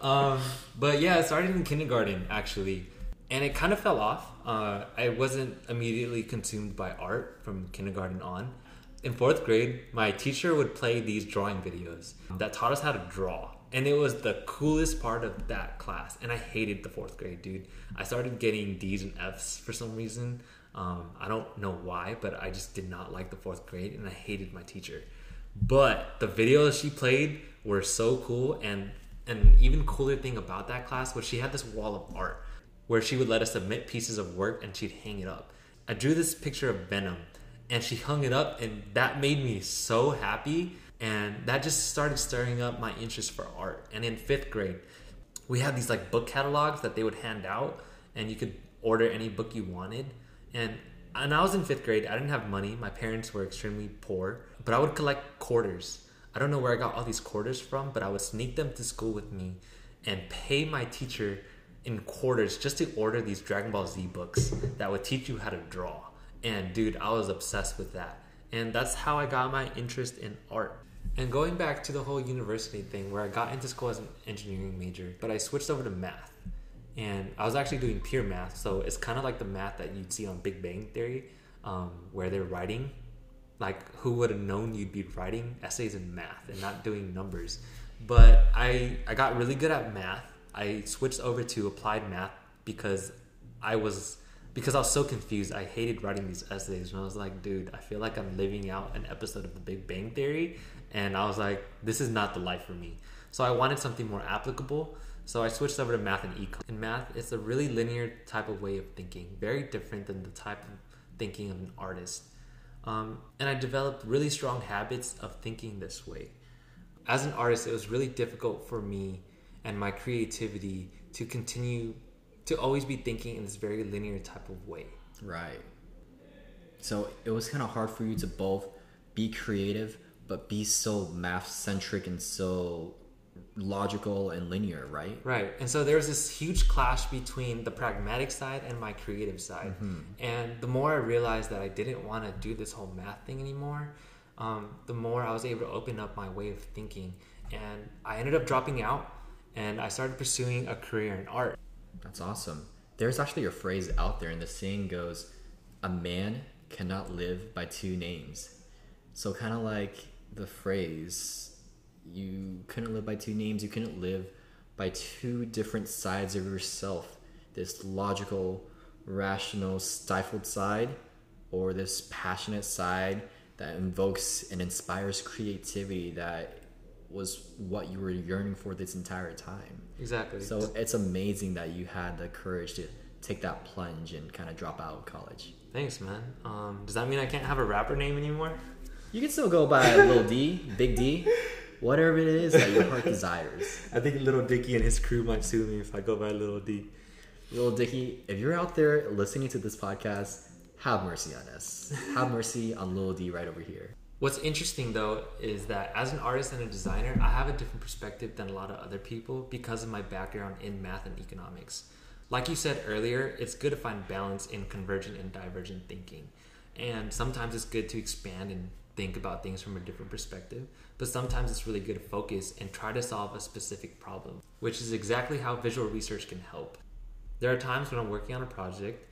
S1: um, but yeah, it started in kindergarten actually, and it kind of fell off. Uh, I wasn't immediately consumed by art from kindergarten on in fourth grade, my teacher would play these drawing videos that taught us how to draw. And it was the coolest part of that class. And I hated the fourth grade, dude. I started getting D's and F's for some reason. Um, I don't know why, but I just did not like the fourth grade and I hated my teacher. But the videos she played were so cool. And an even cooler thing about that class was she had this wall of art where she would let us submit pieces of work and she'd hang it up. I drew this picture of Venom and she hung it up and that made me so happy. And that just started stirring up my interest for art. And in fifth grade we had these like book catalogs that they would hand out and you could order any book you wanted. And and I was in fifth grade I didn't have money. My parents were extremely poor but I would collect quarters. I don't know where I got all these quarters from but I would sneak them to school with me and pay my teacher in quarters just to order these Dragon Ball Z books that would teach you how to draw and dude, I was obsessed with that. And that's how I got my interest in art. And going back to the whole university thing where I got into school as an engineering major, but I switched over to math. And I was actually doing pure math, so it's kind of like the math that you'd see on Big Bang Theory, um, where they're writing. Like, who would have known you'd be writing essays in math and not doing numbers? But I, I got really good at math. I switched over to applied math because I was because I was so confused. I hated writing these essays, and I was like, dude, I feel like I'm living out an episode of The Big Bang Theory, and I was like, this is not the life for me. So I wanted something more applicable. So I switched over to math and econ. In math, it's a really linear type of way of thinking, very different than the type of thinking of an artist. Um, and I developed really strong habits of thinking this way. As an artist, it was really difficult for me and my creativity to continue to always be thinking in this very linear type of way.
S2: Right. So it was kind of hard for you to both be creative but be so math centric and so logical and linear, right?
S1: Right. And so there was this huge clash between the pragmatic side and my creative side. Mm-hmm. And the more I realized that I didn't want to do this whole math thing anymore, um, the more I was able to open up my way of thinking. And I ended up dropping out and I started pursuing a career in art.
S2: That's awesome. There's actually a phrase out there, and the saying goes, "A man cannot live by two names." So kind of like the phrase, "You couldn't live by two names. You couldn't live by two different sides of yourself. This logical, rational, stifled side, or this passionate side that invokes and inspires creativity that was what you were yearning for this entire time.
S1: Exactly.
S2: So it's amazing that you had the courage to take that plunge and kind of drop out of college.
S1: Thanks, man. Um, does that mean I can't have a rapper name anymore?
S2: You can still go by *laughs* Little D, Big D, whatever it is that your heart *laughs* desires.
S1: I think Little Dicky and his crew might sue me if I go by Little D.
S2: Little Dicky, if you're out there listening to this podcast, have mercy on us. have mercy on Little D right over here.
S1: What's interesting though is that as an artist and a designer, I have a different perspective than a lot of other people because of my background in math and economics. Like you said earlier, it's good to find balance in convergent and divergent thinking. And sometimes it's good to expand and think about things from a different perspective, but sometimes it's really good to focus and try to solve a specific problem, which is exactly how visual research can help. There are times when I'm working on a project,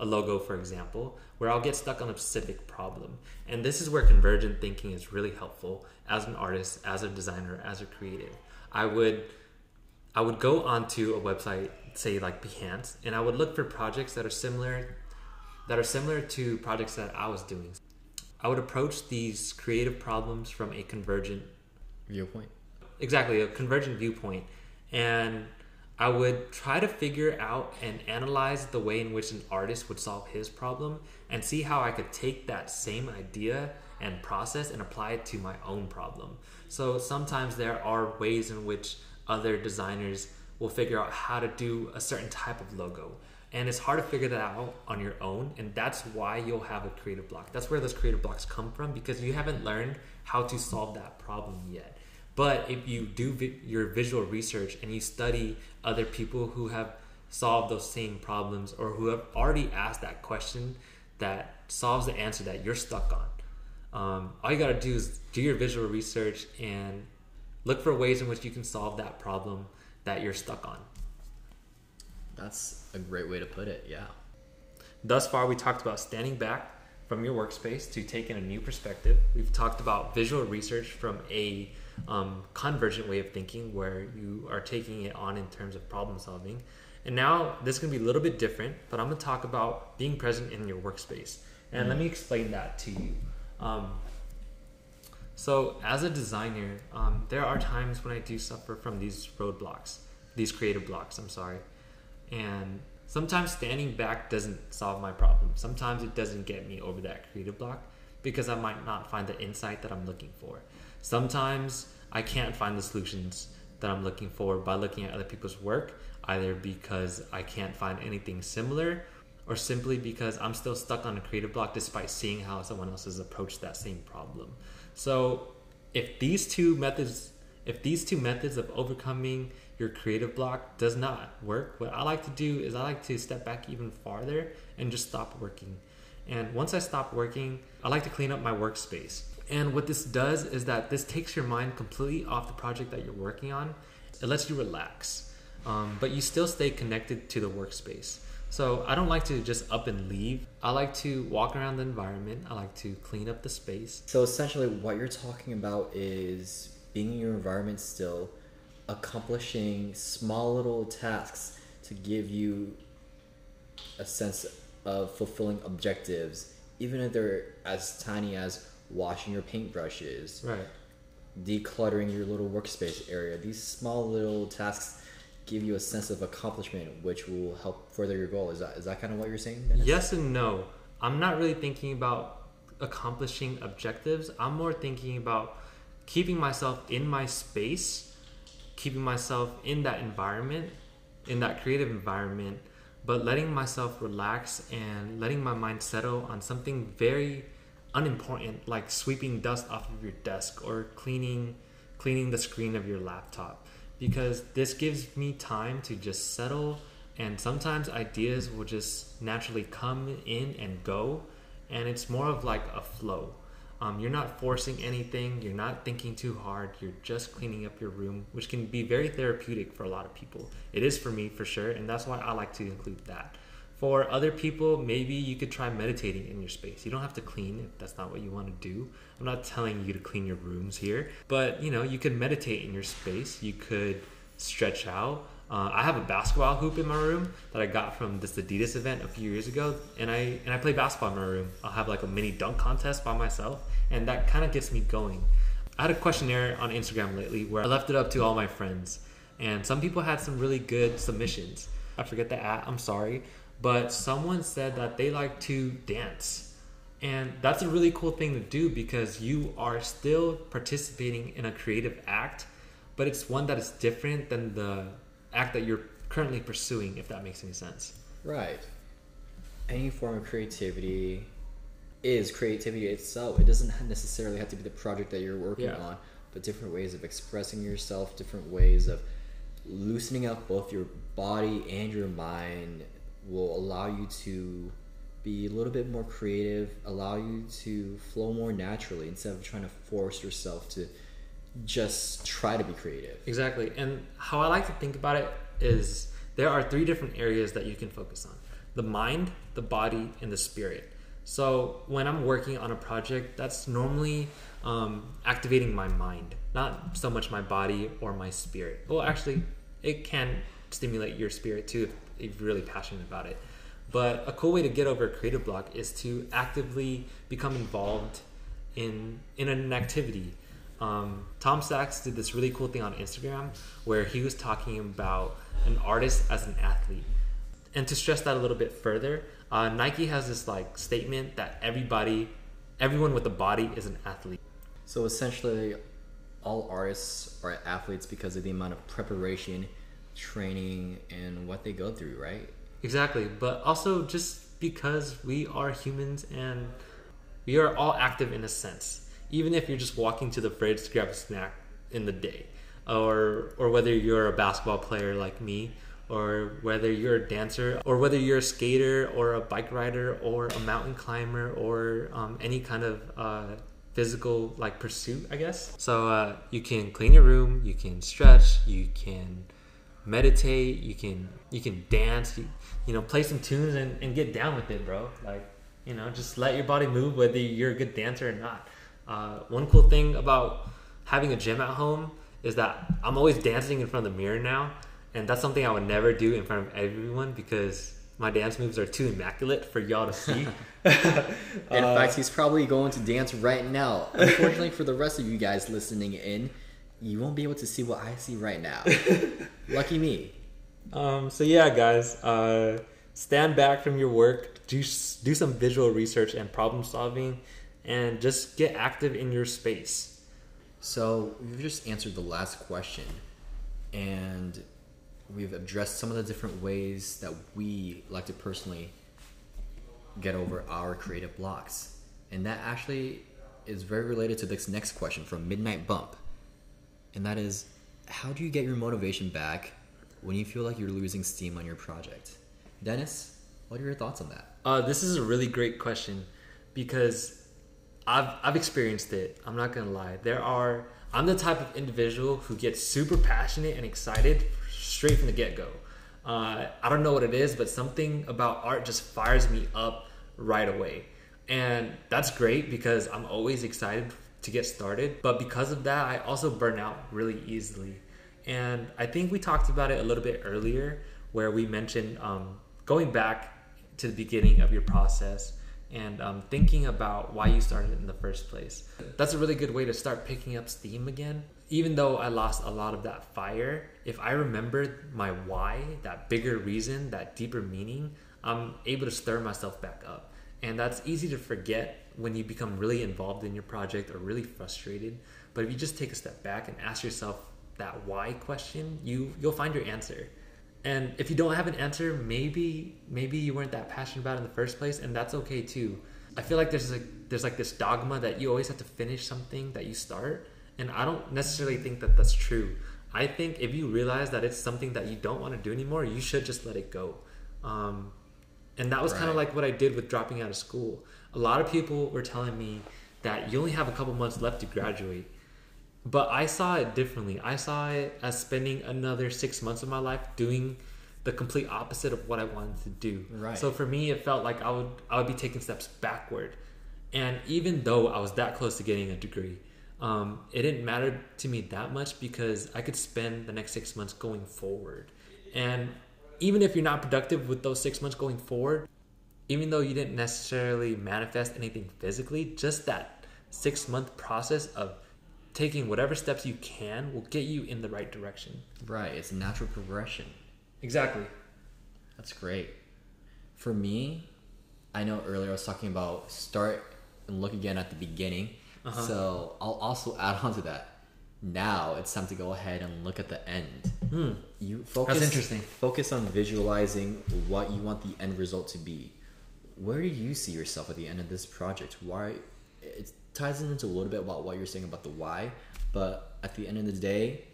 S1: a logo for example, where I'll get stuck on a specific problem. And this is where convergent thinking is really helpful as an artist, as a designer, as a creative. I would I would go onto a website, say like Behance, and I would look for projects that are similar that are similar to projects that I was doing. I would approach these creative problems from a convergent
S2: viewpoint.
S1: Exactly, a convergent viewpoint. And I would try to figure out and analyze the way in which an artist would solve his problem and see how I could take that same idea and process and apply it to my own problem. So sometimes there are ways in which other designers will figure out how to do a certain type of logo. And it's hard to figure that out on your own and that's why you'll have a creative block. That's where those creative blocks come from because you haven't learned how to solve that problem yet but if you do vi- your visual research and you study other people who have solved those same problems or who have already asked that question that solves the answer that you're stuck on um, all you got to do is do your visual research and look for ways in which you can solve that problem that you're stuck on
S2: that's a great way to put it, yeah.
S1: Thus far, we talked about standing back from your workspace to take in a new perspective. We've talked about visual research from a um, convergent way of thinking where you are taking it on in terms of problem solving. And now this is going to be a little bit different, but I'm going to talk about being present in your workspace. And mm. let me explain that to you. Um, so, as a designer, um, there are times when I do suffer from these roadblocks, these creative blocks, I'm sorry. And sometimes standing back doesn't solve my problem. Sometimes it doesn't get me over that creative block because I might not find the insight that I'm looking for. Sometimes I can't find the solutions that I'm looking for by looking at other people's work, either because I can't find anything similar or simply because I'm still stuck on a creative block despite seeing how someone else has approached that same problem. So, if these two methods if these two methods of overcoming your creative block does not work, what I like to do is I like to step back even farther and just stop working. And once I stop working, I like to clean up my workspace. And what this does is that this takes your mind completely off the project that you're working on. It lets you relax, um, but you still stay connected to the workspace. So I don't like to just up and leave. I like to walk around the environment. I like to clean up the space.
S2: So essentially, what you're talking about is being in your environment still, accomplishing small little tasks to give you a sense of fulfilling objectives, even if they're as tiny as washing your paintbrushes,
S1: right?
S2: Decluttering your little workspace area. These small little tasks give you a sense of accomplishment, which will help further your goal. Is that is that kind of what you're saying?
S1: Dennis? Yes and no. I'm not really thinking about accomplishing objectives. I'm more thinking about keeping myself in my space, keeping myself in that environment, in that creative environment, but letting myself relax and letting my mind settle on something very unimportant like sweeping dust off of your desk or cleaning cleaning the screen of your laptop because this gives me time to just settle and sometimes ideas will just naturally come in and go and it's more of like a flow um, you're not forcing anything, you're not thinking too hard, you're just cleaning up your room, which can be very therapeutic for a lot of people. It is for me for sure, and that's why I like to include that. For other people, maybe you could try meditating in your space. You don't have to clean if that's not what you want to do. I'm not telling you to clean your rooms here, but you know, you could meditate in your space. You could stretch out. Uh, I have a basketball hoop in my room that I got from this Adidas event a few years ago, and I and I play basketball in my room. I'll have like a mini dunk contest by myself, and that kind of gets me going. I had a questionnaire on Instagram lately where I left it up to all my friends, and some people had some really good submissions. I forget the at, I'm sorry, but someone said that they like to dance. And that's a really cool thing to do because you are still participating in a creative act, but it's one that is different than the act that you're currently pursuing, if that makes any sense.
S2: Right. Any form of creativity is creativity itself. It doesn't necessarily have to be the project that you're working
S1: Yeah.
S2: on, but different ways of expressing yourself, different ways of loosening up both your body and your mind will allow you to be a little bit more creative, allow you to flow more naturally instead of trying to force yourself to just try to be creative.
S1: Exactly. And how I like to think about it is there are three different areas that you can focus on the mind, the body, and the spirit. So when I'm working on a project, that's normally um, activating my mind, not so much my body or my spirit. Well, actually, it can stimulate your spirit too really passionate about it. But a cool way to get over a creative block is to actively become involved in in an activity. Um, Tom Sachs did this really cool thing on Instagram where he was talking about an artist as an athlete. And to stress that a little bit further, uh, Nike has this like statement that everybody, everyone with a body is an athlete.
S2: So essentially, all artists are athletes because of the amount of preparation, training, and what they go through, right?
S1: Exactly, but also just because we are humans and we are all active in a sense. Even if you're just walking to the fridge to grab a snack in the day, or or whether you're a basketball player like me, or whether you're a dancer, or whether you're a skater or a bike rider or a mountain climber or um, any kind of uh, physical like pursuit, I guess. So uh, you can clean your room, you can stretch, you can meditate you can you can dance you, you know play some tunes and, and get down with it bro. Like you know just let your body move whether you're a good dancer or not. Uh, one cool thing about having a gym at home is that i'm always dancing in front of the mirror now and that's something i would never do in front of everyone because my dance moves are too immaculate for y'all to see. *laughs* *laughs*
S2: In fact, he's probably going to dance right now. Unfortunately, for the rest of you guys listening in, you won't be able to see what I see right now. *laughs* Lucky me.
S1: Um, so yeah, guys, uh, stand back from your work, do do some visual research and problem solving, and just get active in your space.
S2: So we've just answered the last question, and we've addressed some of the different ways that we like to personally get over our creative blocks. And that actually is very related to this next question from Midnight Bump. And that is how do you get your motivation back when you feel like you're losing steam on your project? Dennis, what are your thoughts on that?
S1: Uh, this is a really great question because I've I've experienced it. I'm not gonna lie. There are I'm the type of individual who gets super passionate and excited straight from the get go. Uh, I don't know what it is, but something about art just fires me up right away, and that's great because I'm always excited to get started. But because of that, I also burn out really easily. And I think we talked about it a little bit earlier, where we mentioned um, going back to the beginning of your process and um, thinking about why you started in the first place. That's a really good way to start picking up steam again. Even though I lost a lot of that fire, if I remember my why, that bigger reason, that deeper meaning, I'm able to stir myself back up. And that's easy to forget when you become really involved in your project or really frustrated. But if you just take a step back and ask yourself that why question, you you'll find your answer. And if you don't have an answer, maybe maybe you weren't that passionate about it in the first place, and that's okay too. I feel like there's like there's like this dogma that you always have to finish something that you start, and I don't necessarily think that that's true. I think if you realize that it's something that you don't want to do anymore, you should just let it go. Um, and that was kind of like what I did with dropping out of school. A lot of people were telling me that you only have a couple months left to graduate. But I saw it differently. I saw it as spending another six months of my life doing the complete opposite of what I wanted to do.
S2: Right.
S1: So for me, it felt like I would I would be taking steps backward. And even though I was that close to getting a degree, um, it didn't matter to me that much because I could spend the next six months going forward. And even if you're not productive with those six months going forward, even though you didn't necessarily manifest anything physically, just that six month process of taking whatever steps you can will get you in the right direction.
S2: Right, it's a natural progression.
S1: Exactly.
S2: That's great. For me, I know earlier I was talking about start and look again at the beginning.
S1: Uh-huh.
S2: So I'll also *laughs* add on to that. Now it's time to go ahead and look at the end.
S1: Hmm.
S2: You focus.
S1: That's interesting.
S2: Focus on visualizing what you want the end result to be. Where do you see yourself at the end of this project? Why? It ties into a little bit about what you're saying about the why, but at the end of the day,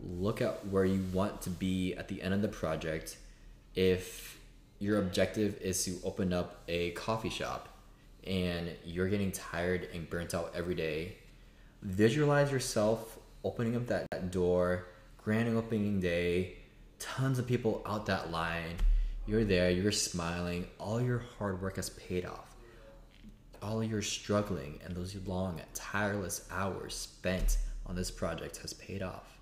S2: look at where you want to be at the end of the project. If your objective is to open up a coffee shop and you're getting tired and burnt out every day, visualize yourself opening up that, that door, grand opening day, tons of people out that line. You're there, you're smiling, all your hard work has paid off. All your struggling and those long, tireless hours spent on this project has paid off.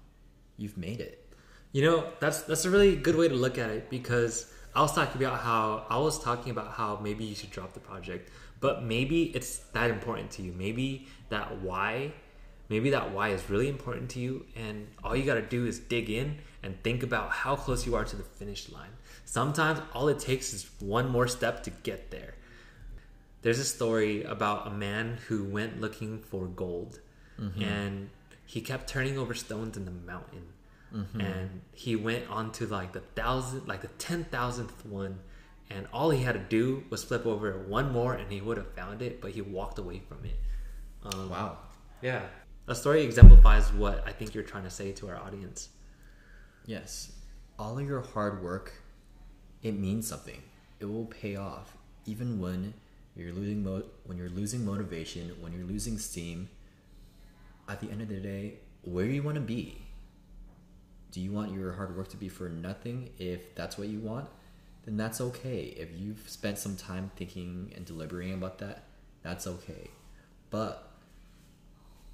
S2: You've made it.
S1: You know, that's that's a really good way to look at it because I was talking about how I was talking about how maybe you should drop the project, but maybe it's that important to you. Maybe that why maybe that why is really important to you and all you got to do is dig in and think about how close you are to the finish line. Sometimes all it takes is one more step to get there. There's a story about a man who went looking for gold mm-hmm. and he kept turning over stones in the mountain. Mm-hmm. and he went on to like the thousand like the ten thousandth one and all he had to do was flip over one more and he would have found it but he walked away from it.
S2: Um, wow.
S1: Yeah a story exemplifies what I think you're trying to say to our audience.
S2: Yes. All of your hard work, it means something. It will pay off even when you're losing mo- when you're losing motivation, when you're losing steam. At the end of the day, where do you want to be? Do you want your hard work to be for nothing? If that's what you want, then that's okay. If you've spent some time thinking and deliberating about that, that's okay. But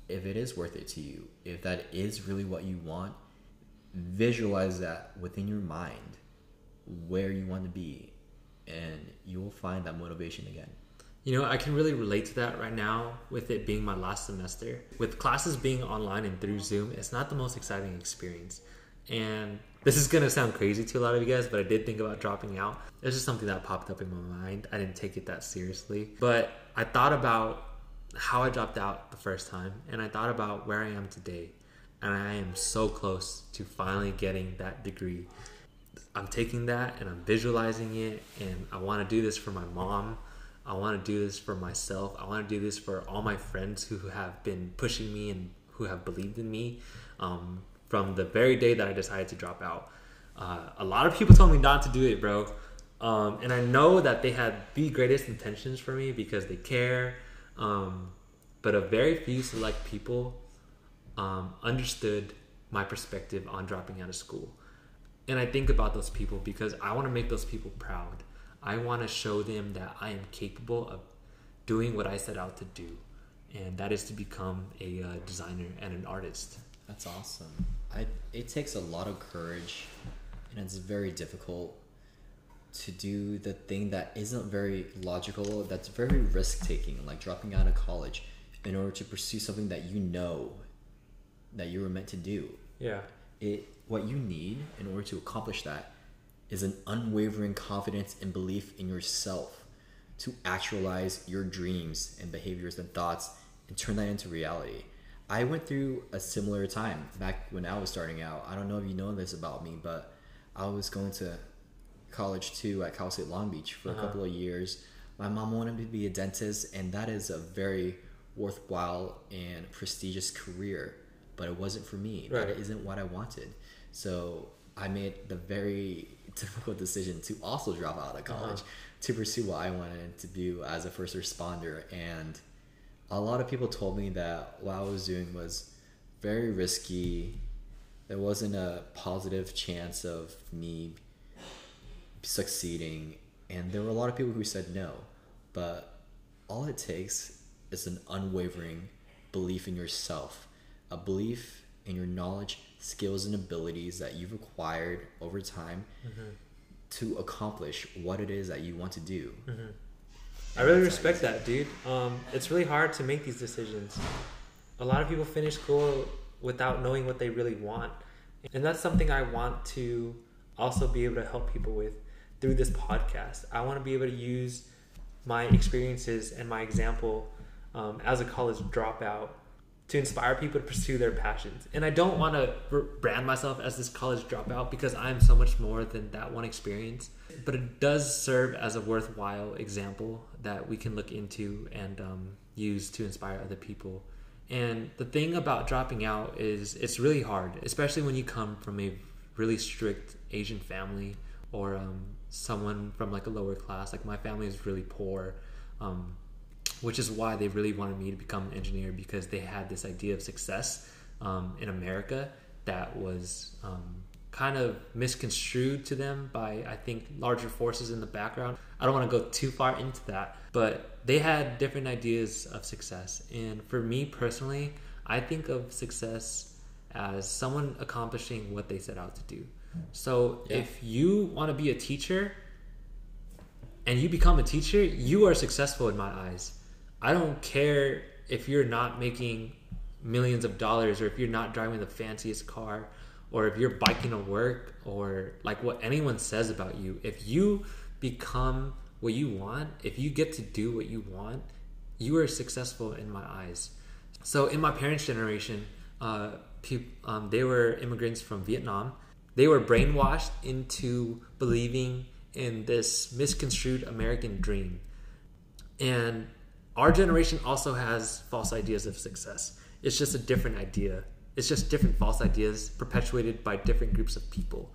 S2: if it is worth it to you, if that is really what you want, visualize that within your mind where you want to be, and you will find that motivation again.
S1: You know, I can really relate to that right now with it being my last semester. With classes being online and through Zoom, it's not the most exciting experience. And this is gonna sound crazy to a lot of you guys, but I did think about dropping out. It's just something that popped up in my mind. I didn't take it that seriously. But I thought about how I dropped out the first time, and I thought about where I am today, and I am so close to finally getting that degree. I'm taking that and I'm visualizing it, and I want to do this for my mom. I want to do this for myself. I want to do this for all my friends who have been pushing me and who have believed in me um, from the very day that I decided to drop out. Uh, a lot of people told me not to do it, bro. Um, and I know that they had the greatest intentions for me because they care um, but a very few select people um, understood my perspective on dropping out of school. And I think about those people because I want to make those people proud. I want to show them that I am capable of doing what I set out to do, and that is to become a uh, designer and an artist.
S2: That's awesome. I, it takes a lot of courage, and it's very difficult to do the thing that isn't very logical, that's very risk taking, like dropping out of college in order to pursue something that you know that you were meant to do.
S1: Yeah.
S2: It what you need in order to accomplish that is an unwavering confidence and belief in yourself to actualize your dreams and behaviors and thoughts and turn that into reality. I went through a similar time back when I was starting out. I don't know if you know this about me, but I was going to college too at Cal State Long Beach for uh-huh. a couple of years. My mom wanted me to be a dentist, and that is a very worthwhile and prestigious career, but it wasn't for me. Right. That isn't what I wanted. So I made the very *laughs* difficult decision to also drop out of uh-huh. college uh-huh. to pursue what I wanted to do as a first responder. And a lot of people told me that what I was doing was very risky. There wasn't a positive chance of me succeeding. And there were a lot of people who said no. But all it takes is an unwavering belief in yourself, a belief in your knowledge, skills, and abilities that you've acquired over time mm-hmm. to accomplish what it is that you want to do.
S1: Mm-hmm. I really respect that, dude. Um, it's really hard to make these decisions. A lot of people finish school without knowing what they really want. And that's something I want to also be able to help people with through this podcast. I want to be able to use my experiences and my example um, as a college dropout to inspire people to pursue their passions. And I don't want to brand myself as this college dropout because I'm so much more than that one experience. But it does serve as a worthwhile example that we can look into and um, use to inspire other people. And the thing about dropping out is it's really hard, especially when you come from a really strict Asian family or um, someone from like a lower class. Like my family is really poor. Um, which is why they really wanted me to become an engineer because they had this idea of success um, in America that was um, kind of misconstrued to them by I think larger forces in the background. I don't want to go too far into that, but they had different ideas of success. And for me personally, I think of success as someone accomplishing what they set out to do. So yeah. if you want to be a teacher and you become a teacher, you are successful in my eyes. I don't care if you're not making millions of dollars or if you're not driving the fanciest car or if you're biking to work or like what anyone says about you. If you become what you want, if you get to do what you want, you are successful in my eyes. So in my parents' generation, uh, um, they were immigrants from Vietnam. They were brainwashed into believing in this misconstrued American dream. And our generation also has false ideas of success. It's just a different idea. It's just different false ideas perpetuated by different groups of people.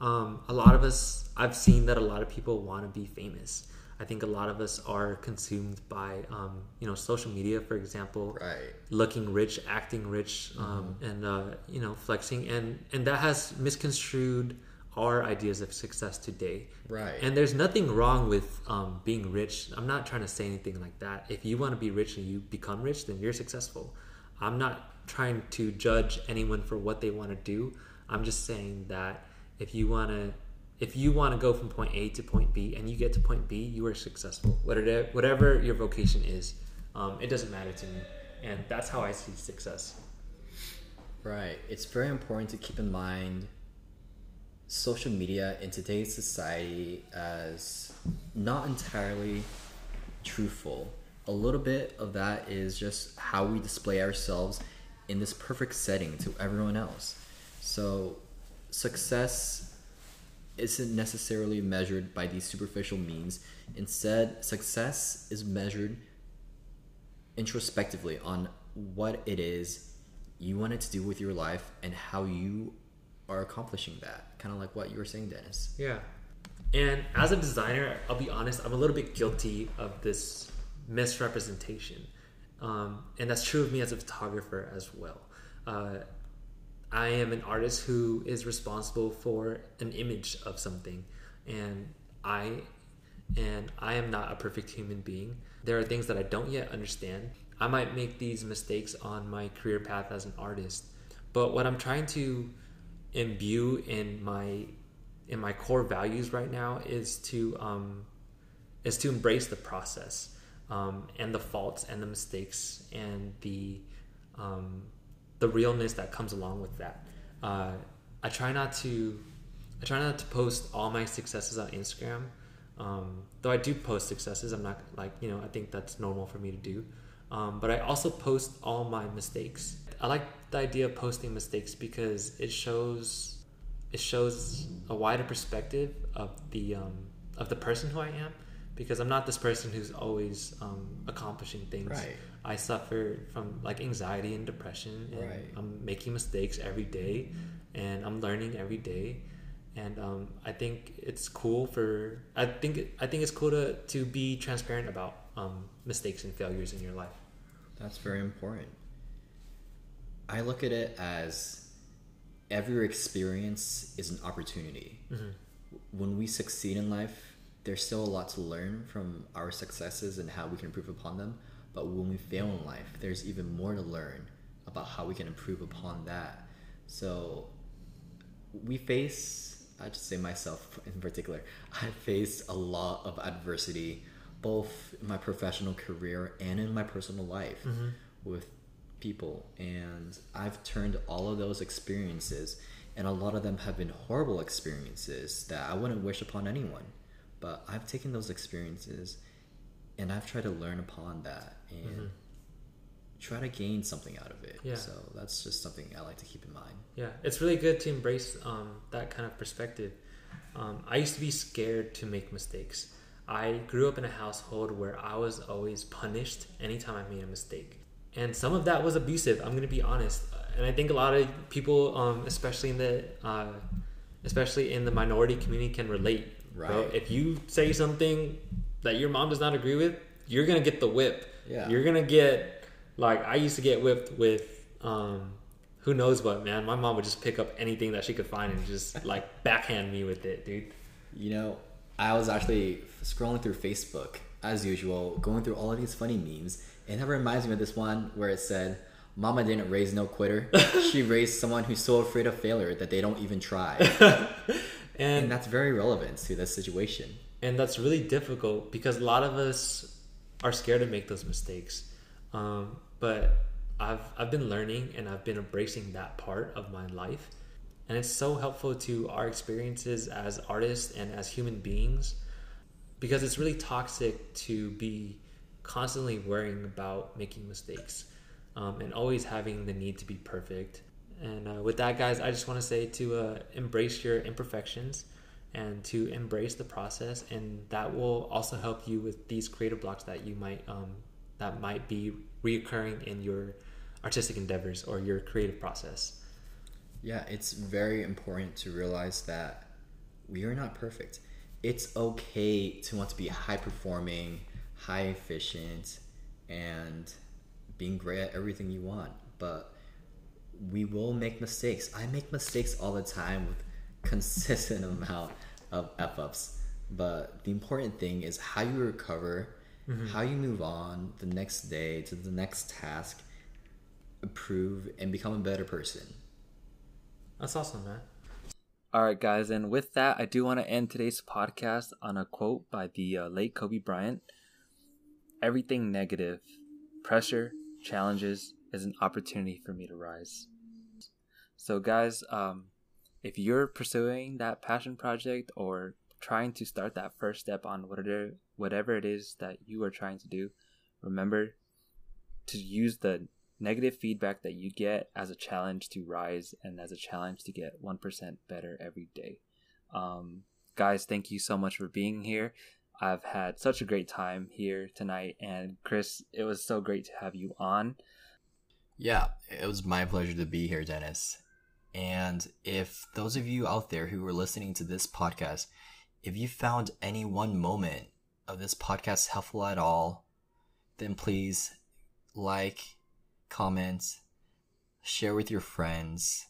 S1: Um, a lot of us, I've seen that a lot of people want to be famous. I think a lot of us are consumed by, um, you know, social media, for example,
S2: right.
S1: looking rich, acting rich, um, mm-hmm. and uh, you know, flexing, and and that has misconstrued our ideas of success today.
S2: Right.
S1: And there's nothing wrong with um, being rich. I'm not trying to say anything like that. If you want to be rich and you become rich, then you're successful. I'm not trying to judge anyone for what they want to do. I'm just saying that if you want to if you want to go from point A to point B and you get to point B, you are successful. Whatever whatever your vocation is, um, it doesn't matter to me, and that's how I see success.
S2: Right. It's very important to keep in mind social media in today's society as not entirely truthful. A little bit of that is just how we display ourselves in this perfect setting to everyone else. So, success isn't necessarily measured by these superficial means. Instead, success is measured introspectively on what it is you wanted to do with your life and how you are accomplishing that. Kind of like what you were saying, Dennis.
S1: Yeah. And as a designer, I'll be honest, I'm a little bit guilty of this misrepresentation. Um, and that's true of me as a photographer as well. Uh, I am an artist who is responsible for an image of something, and I and I am not a perfect human being. There are things that I don't yet understand. I might make these mistakes on my career path as an artist, but what I'm trying to imbue in my in my core values right now is to um, is to embrace the process um, and the faults and the mistakes and the um, the realness that comes along with that. Uh, I try not to I try not to post all my successes on Instagram. Um, though I do post successes, I'm not like you know I think that's normal for me to do. Um, but I also post all my mistakes I like the idea of posting mistakes because it shows it shows a wider perspective of the um, of the person who I am. Because I'm not this person who's always um, accomplishing things.
S2: Right.
S1: I suffer from like anxiety and depression, and
S2: right.
S1: I'm making mistakes every day, and I'm learning every day and um, I think it's cool for I think I think it's cool to to be transparent about um, mistakes and failures in your life.
S2: That's very important. I look at it as every experience is an opportunity. Mm-hmm. When we succeed in life, there's still a lot to learn from our successes and how we can improve upon them. But when we fail in life, there's even more to learn about how we can improve upon that. So we face, I just say myself in particular, *laughs* I faced a lot of adversity both in my professional career and in my personal life mm-hmm. with people and I've turned all of those experiences and a lot of them have been horrible experiences that I wouldn't wish upon anyone. But I've taken those experiences and I've tried to learn upon that and mm-hmm. try to gain something out of it. Yeah. So that's just something I like to keep in mind.
S1: Yeah, it's really good to embrace um, that kind of perspective. Um, I used to be scared to make mistakes. I grew up in a household where I was always punished anytime I made a mistake. And some of that was abusive, I'm going to be honest. And I think a lot of people, um, especially in the uh, especially in the minority community, can relate. Right. Bro. If you say something that your mom does not agree with, you're gonna get the whip. Yeah. You're gonna get like I used to get whipped with um, who knows what, man. My mom would just pick up anything that she could find and just *laughs* like backhand me with it, dude.
S2: You know, I was actually scrolling through Facebook as usual, going through all of these funny memes, and that reminds me of this one where it said, Mama didn't raise no quitter. *laughs* she raised someone who's so afraid of failure that they don't even try. *laughs* and, and, that's very relevant to this situation.
S1: And that's really difficult because a lot of us are scared to make those mistakes. Um, but I've I've been learning and I've been embracing that part of my life. And it's so helpful to our experiences as artists and as human beings because it's really toxic to be constantly worrying about making mistakes um, and always having the need to be perfect. And uh, with that, guys, I just want to say to uh, embrace your imperfections and to embrace the process, and that will also help you with these creative blocks that you might um, that might be reoccurring in your artistic endeavors or your creative process.
S2: Yeah, it's very important to realize that we are not perfect. It's okay to want to be high performing, high efficient, and being great at everything you want, but we will make mistakes. I make mistakes all the time with consistent *laughs* amount of f ups. But the important thing is how you recover, mm-hmm. how you move on the next day to the next task, improve and become a better person.
S1: That's awesome, man.
S3: All right, guys, and with that, I do want to end today's podcast on a quote by the uh, late Kobe Bryant. Everything negative, pressure, challenges is an opportunity for me to rise. So, guys, um, if you're pursuing that passion project or trying to start that first step on whatever whatever it is that you are trying to do, remember to use the negative feedback that you get as a challenge to rise and as a challenge to get 1% better every day. Um, guys, thank you so much for being here. I've had such a great time here tonight. And Chris, it was so great to have you on.
S2: Yeah, it was my pleasure to be here, Dennis. And if those of you out there who are listening to this podcast, if you found any one moment of this podcast helpful at all, then please like, comment, share with your friends,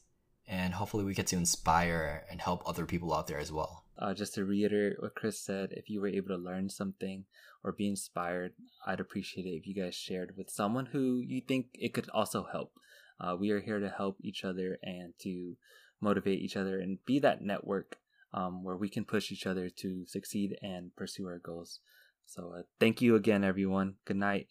S2: and hopefully we get to inspire and help other people out there as well.
S3: Uh, just to reiterate what Chris said, if you were able to learn something or be inspired, I'd appreciate it if you guys shared with someone who you think it could also help. Uh, we are here to help each other and to motivate each other and be that network um, where we can push each other to succeed and pursue our goals. So, uh, thank you again, everyone. Good night.